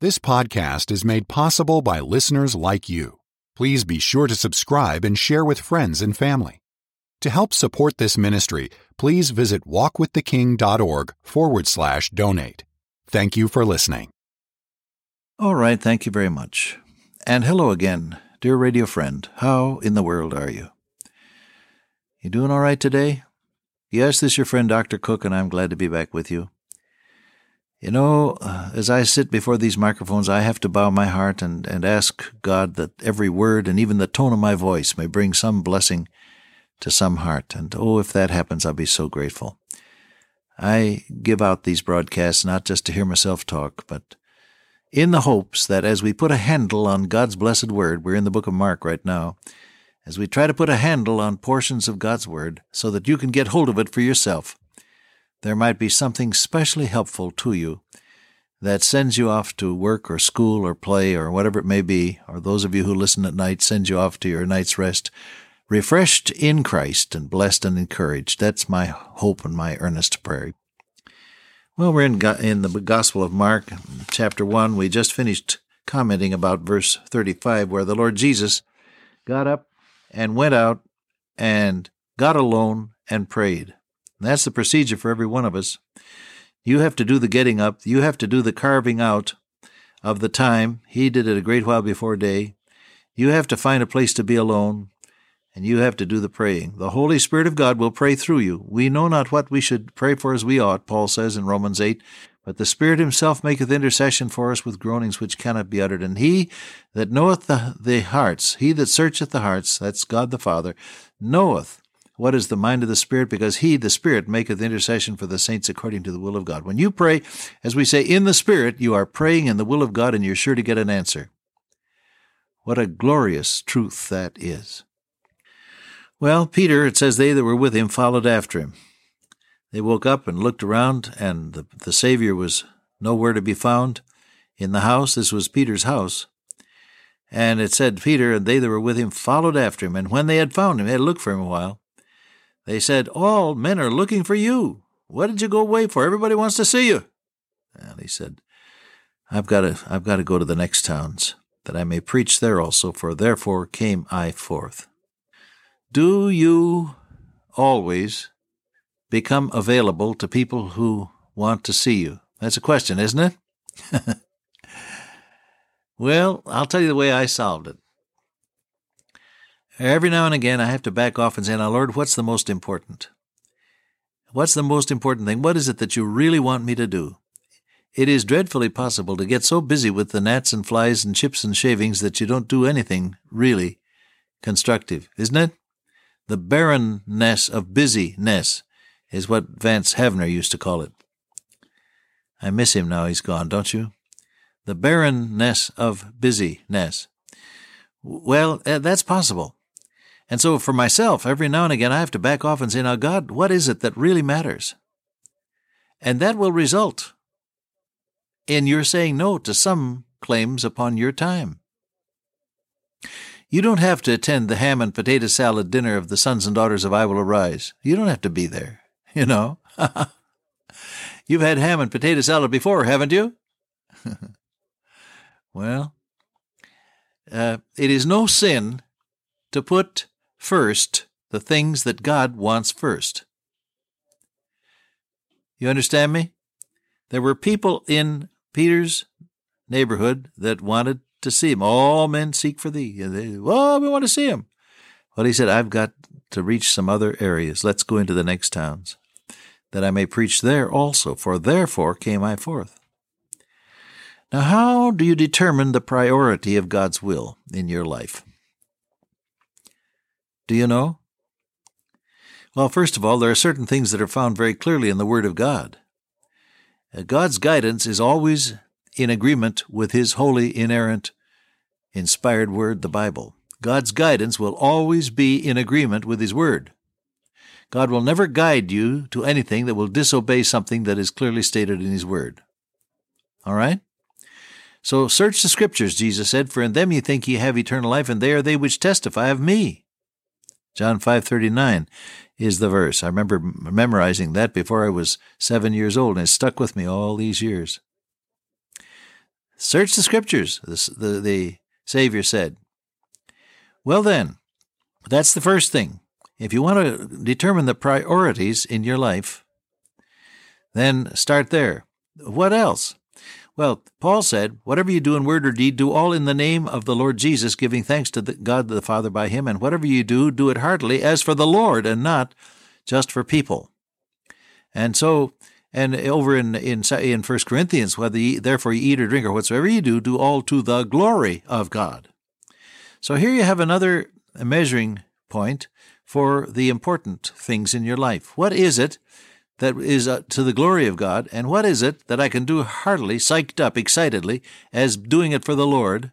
This podcast is made possible by listeners like you. Please be sure to subscribe and share with friends and family. To help support this ministry, please visit walkwiththeking.org forward slash donate. Thank you for listening. All right, thank you very much. And hello again, dear radio friend. How in the world are you? You doing all right today? Yes, this is your friend Dr. Cook, and I'm glad to be back with you. You know, uh, as I sit before these microphones, I have to bow my heart and, and ask God that every word and even the tone of my voice may bring some blessing to some heart. And oh, if that happens, I'll be so grateful. I give out these broadcasts not just to hear myself talk, but in the hopes that as we put a handle on God's blessed word, we're in the book of Mark right now, as we try to put a handle on portions of God's Word so that you can get hold of it for yourself, there might be something specially helpful to you that sends you off to work or school or play or whatever it may be, or those of you who listen at night sends you off to your night's rest, refreshed in Christ and blessed and encouraged. That's my hope and my earnest prayer. Well, we're in, in the Gospel of Mark, chapter 1. We just finished commenting about verse 35, where the Lord Jesus got up and went out and got alone and prayed. That's the procedure for every one of us. You have to do the getting up, you have to do the carving out of the time. He did it a great while before day. You have to find a place to be alone, and you have to do the praying. The Holy Spirit of God will pray through you. We know not what we should pray for as we ought, Paul says in Romans 8, but the Spirit himself maketh intercession for us with groanings which cannot be uttered. And he that knoweth the, the hearts, he that searcheth the hearts, that's God the Father, knoweth what is the mind of the Spirit, because he, the Spirit, maketh intercession for the saints according to the will of God. When you pray, as we say, in the Spirit, you are praying in the will of God, and you're sure to get an answer. What a glorious truth that is. Well, Peter, it says, they that were with him followed after him. They woke up and looked around, and the, the Savior was nowhere to be found in the house. This was Peter's house. And it said, Peter and they that were with him followed after him. And when they had found him, they had looked for him a while. They said, All men are looking for you. What did you go away for? Everybody wants to see you. And he said, I've got to, I've got to go to the next towns, that I may preach there also, for therefore came I forth. Do you always become available to people who want to see you? That's a question, isn't it? well, I'll tell you the way I solved it. Every now and again, I have to back off and say, Now, Lord, what's the most important? What's the most important thing? What is it that you really want me to do? It is dreadfully possible to get so busy with the gnats and flies and chips and shavings that you don't do anything really constructive, isn't it? The barrenness of busyness is what Vance Havner used to call it. I miss him now he's gone, don't you? The barrenness of busyness. Well, uh, that's possible. And so for myself, every now and again, I have to back off and say, now, God, what is it that really matters? And that will result in your saying no to some claims upon your time. You don't have to attend the ham and potato salad dinner of the sons and daughters of I Will Arise. You don't have to be there you know. You've had ham and potato salad before, haven't you? well, uh, it is no sin to put first the things that God wants first. You understand me? There were people in Peter's neighborhood that wanted to see him. All men seek for thee. And they, well, we want to see him. Well, he said, I've got to reach some other areas. Let's go into the next towns that I may preach there also, for therefore came I forth. Now, how do you determine the priority of God's will in your life? Do you know? Well, first of all, there are certain things that are found very clearly in the Word of God. Uh, God's guidance is always in agreement with His holy, inerrant, inspired Word, the Bible. God's guidance will always be in agreement with His Word. God will never guide you to anything that will disobey something that is clearly stated in His Word. All right? So search the Scriptures, Jesus said, for in them ye think ye have eternal life, and they are they which testify of me. John 5:39 is the verse. I remember memorizing that before I was 7 years old and it stuck with me all these years. Search the scriptures, the, the, the Savior said. Well, then, that's the first thing. If you want to determine the priorities in your life, then start there. What else? Well, Paul said, Whatever you do in word or deed, do all in the name of the Lord Jesus, giving thanks to the God the Father by him. And whatever you do, do it heartily as for the Lord and not just for people. And so, and over in in in First Corinthians, whether therefore you eat or drink or whatsoever you do, do all to the glory of God. So here you have another measuring point for the important things in your life. What is it that is uh, to the glory of God, and what is it that I can do heartily, psyched up, excitedly, as doing it for the Lord?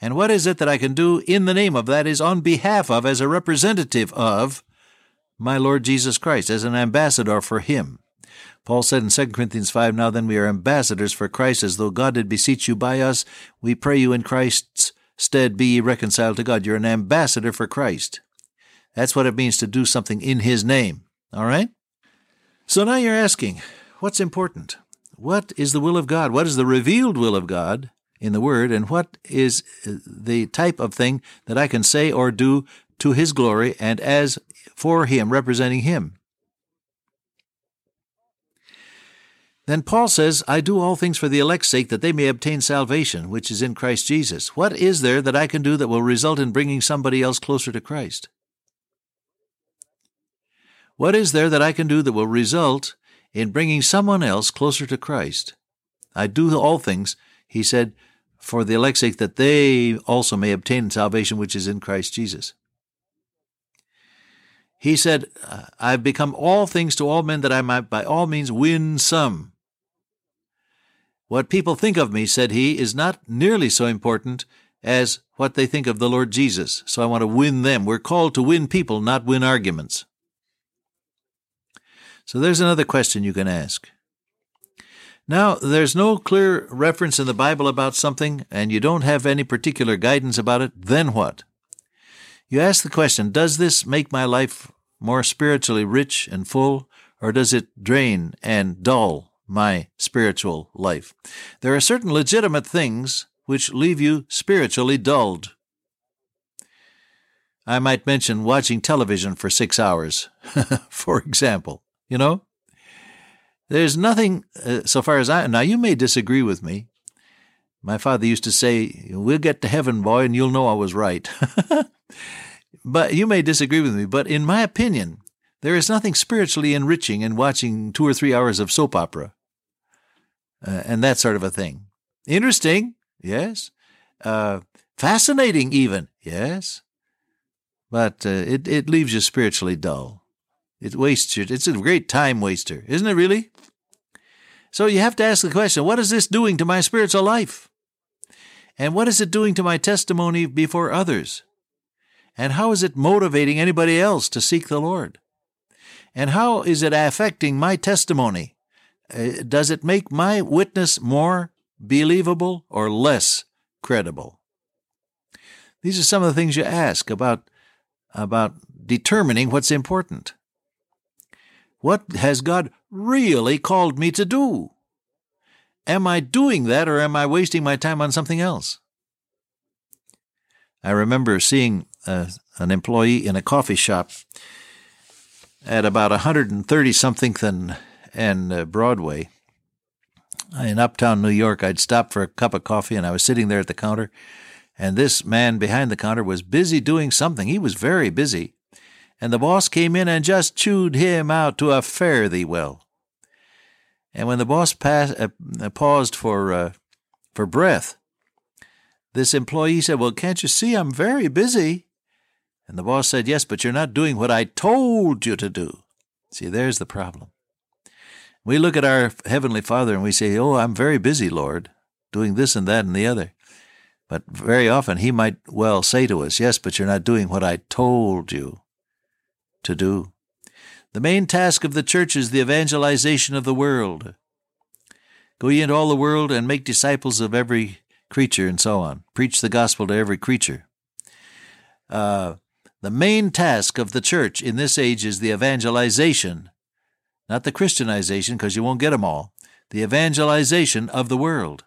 And what is it that I can do in the name of that is on behalf of, as a representative of my Lord Jesus Christ, as an ambassador for Him? Paul said in 2 Corinthians 5, Now then we are ambassadors for Christ, as though God did beseech you by us. We pray you in Christ's stead be ye reconciled to God. You're an ambassador for Christ. That's what it means to do something in His name. All right? So now you're asking, what's important? What is the will of God? What is the revealed will of God in the Word? And what is uh, the type of thing that I can say or do to His glory and as for Him, representing Him? Then Paul says, I do all things for the elect's sake that they may obtain salvation, which is in Christ Jesus. What is there that I can do that will result in bringing somebody else closer to Christ? What is there that I can do that will result in bringing someone else closer to Christ? I do all things, he said, for the elect's sake, that they also may obtain salvation which is in Christ Jesus. He said, uh, I've become all things to all men that I might by all means win some. What people think of me, said he, is not nearly so important as what they think of the Lord Jesus. So I want to win them. We're called to win people, not win arguments. So there's another question you can ask. Now, there's no clear reference in the Bible about something, and you don't have any particular guidance about it, then what? You ask the question Does this make my life more spiritually rich and full, or does it drain and dull my spiritual life? There are certain legitimate things which leave you spiritually dulled. I might mention watching television for six hours, for example. You know? There's nothing, uh, so far as I, now you may disagree with me. My father used to say, We'll get to heaven, boy, and you'll know I was right. but you may disagree with me, but in my opinion, there is nothing spiritually enriching in watching two or three hours of soap opera uh, and that sort of a thing. Interesting, yes. Uh, fascinating, even, yes. But uh, it, it leaves you spiritually dull. It wastes your, it's a great time waster, isn't it really? So you have to ask the question what is this doing to my spiritual life? And what is it doing to my testimony before others? And how is it motivating anybody else to seek the Lord? And how is it affecting my testimony? Uh, does it make my witness more believable or less credible? These are some of the things you ask about, about determining what's important. What has God really called me to do? Am I doing that or am I wasting my time on something else? I remember seeing uh, an employee in a coffee shop at about 130 something and, and uh, Broadway in uptown New York. I'd stopped for a cup of coffee and I was sitting there at the counter, and this man behind the counter was busy doing something. He was very busy and the boss came in and just chewed him out to a fare thee well. And when the boss pass, uh, paused for uh, for breath, this employee said, "Well, can't you see I'm very busy?" And the boss said, "Yes, but you're not doing what I told you to do." See, there's the problem. We look at our heavenly Father and we say, "Oh, I'm very busy, Lord, doing this and that and the other." But very often he might well say to us, "Yes, but you're not doing what I told you." To do. The main task of the church is the evangelization of the world. Go ye into all the world and make disciples of every creature, and so on. Preach the gospel to every creature. Uh, the main task of the church in this age is the evangelization, not the Christianization, because you won't get them all, the evangelization of the world.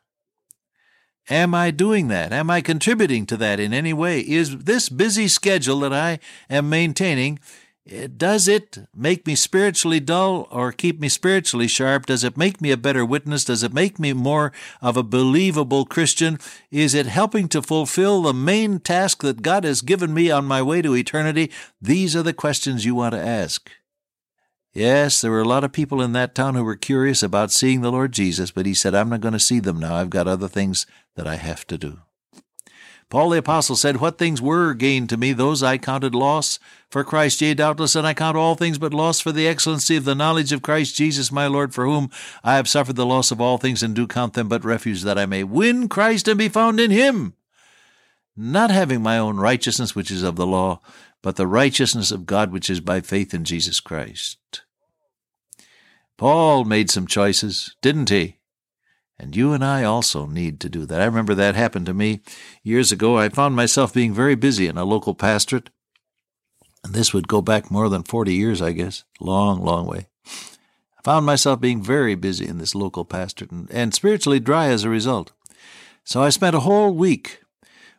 Am I doing that? Am I contributing to that in any way? Is this busy schedule that I am maintaining, does it make me spiritually dull or keep me spiritually sharp? Does it make me a better witness? Does it make me more of a believable Christian? Is it helping to fulfill the main task that God has given me on my way to eternity? These are the questions you want to ask. Yes, there were a lot of people in that town who were curious about seeing the Lord Jesus, but he said, I'm not going to see them now. I've got other things that I have to do. Paul the Apostle said, What things were gained to me, those I counted loss for Christ. Yea, doubtless, and I count all things but loss for the excellency of the knowledge of Christ Jesus my Lord, for whom I have suffered the loss of all things, and do count them but refuse, that I may win Christ and be found in him. Not having my own righteousness, which is of the law, but the righteousness of God which is by faith in Jesus Christ. Paul made some choices, didn't he? And you and I also need to do that. I remember that happened to me years ago. I found myself being very busy in a local pastorate. And this would go back more than 40 years, I guess. Long, long way. I found myself being very busy in this local pastorate and, and spiritually dry as a result. So I spent a whole week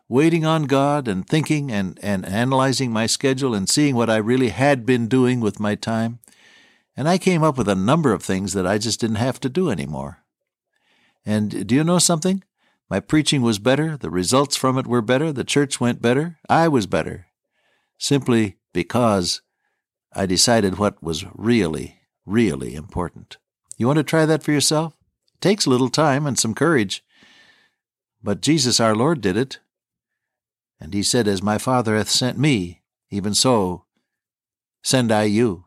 waiting on God and thinking and, and analyzing my schedule and seeing what I really had been doing with my time. And I came up with a number of things that I just didn't have to do anymore. And do you know something? My preaching was better, the results from it were better, the church went better, I was better, simply because I decided what was really, really important. You want to try that for yourself? It takes a little time and some courage. But Jesus our Lord did it. And he said, As my Father hath sent me, even so send I you.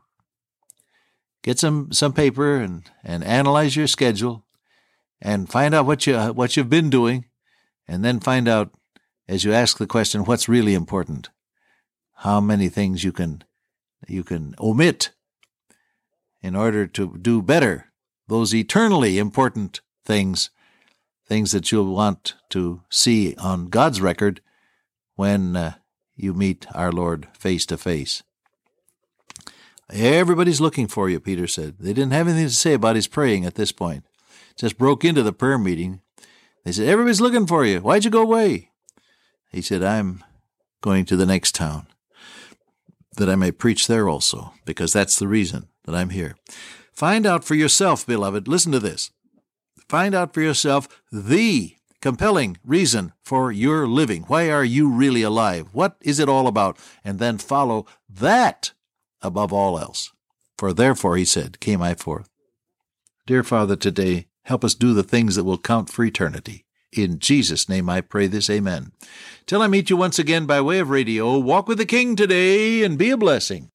Get some, some paper and, and analyze your schedule and find out what you what you've been doing and then find out as you ask the question what's really important how many things you can you can omit in order to do better those eternally important things things that you'll want to see on God's record when uh, you meet our Lord face to face. Everybody's looking for you, Peter said. They didn't have anything to say about his praying at this point. Just broke into the prayer meeting. They said, Everybody's looking for you. Why'd you go away? He said, I'm going to the next town that I may preach there also, because that's the reason that I'm here. Find out for yourself, beloved. Listen to this. Find out for yourself the compelling reason for your living. Why are you really alive? What is it all about? And then follow that above all else. For therefore, he said, came I forth. Dear Father, today, help us do the things that will count for eternity. In Jesus' name I pray this, amen. Till I meet you once again by way of radio, walk with the King today and be a blessing.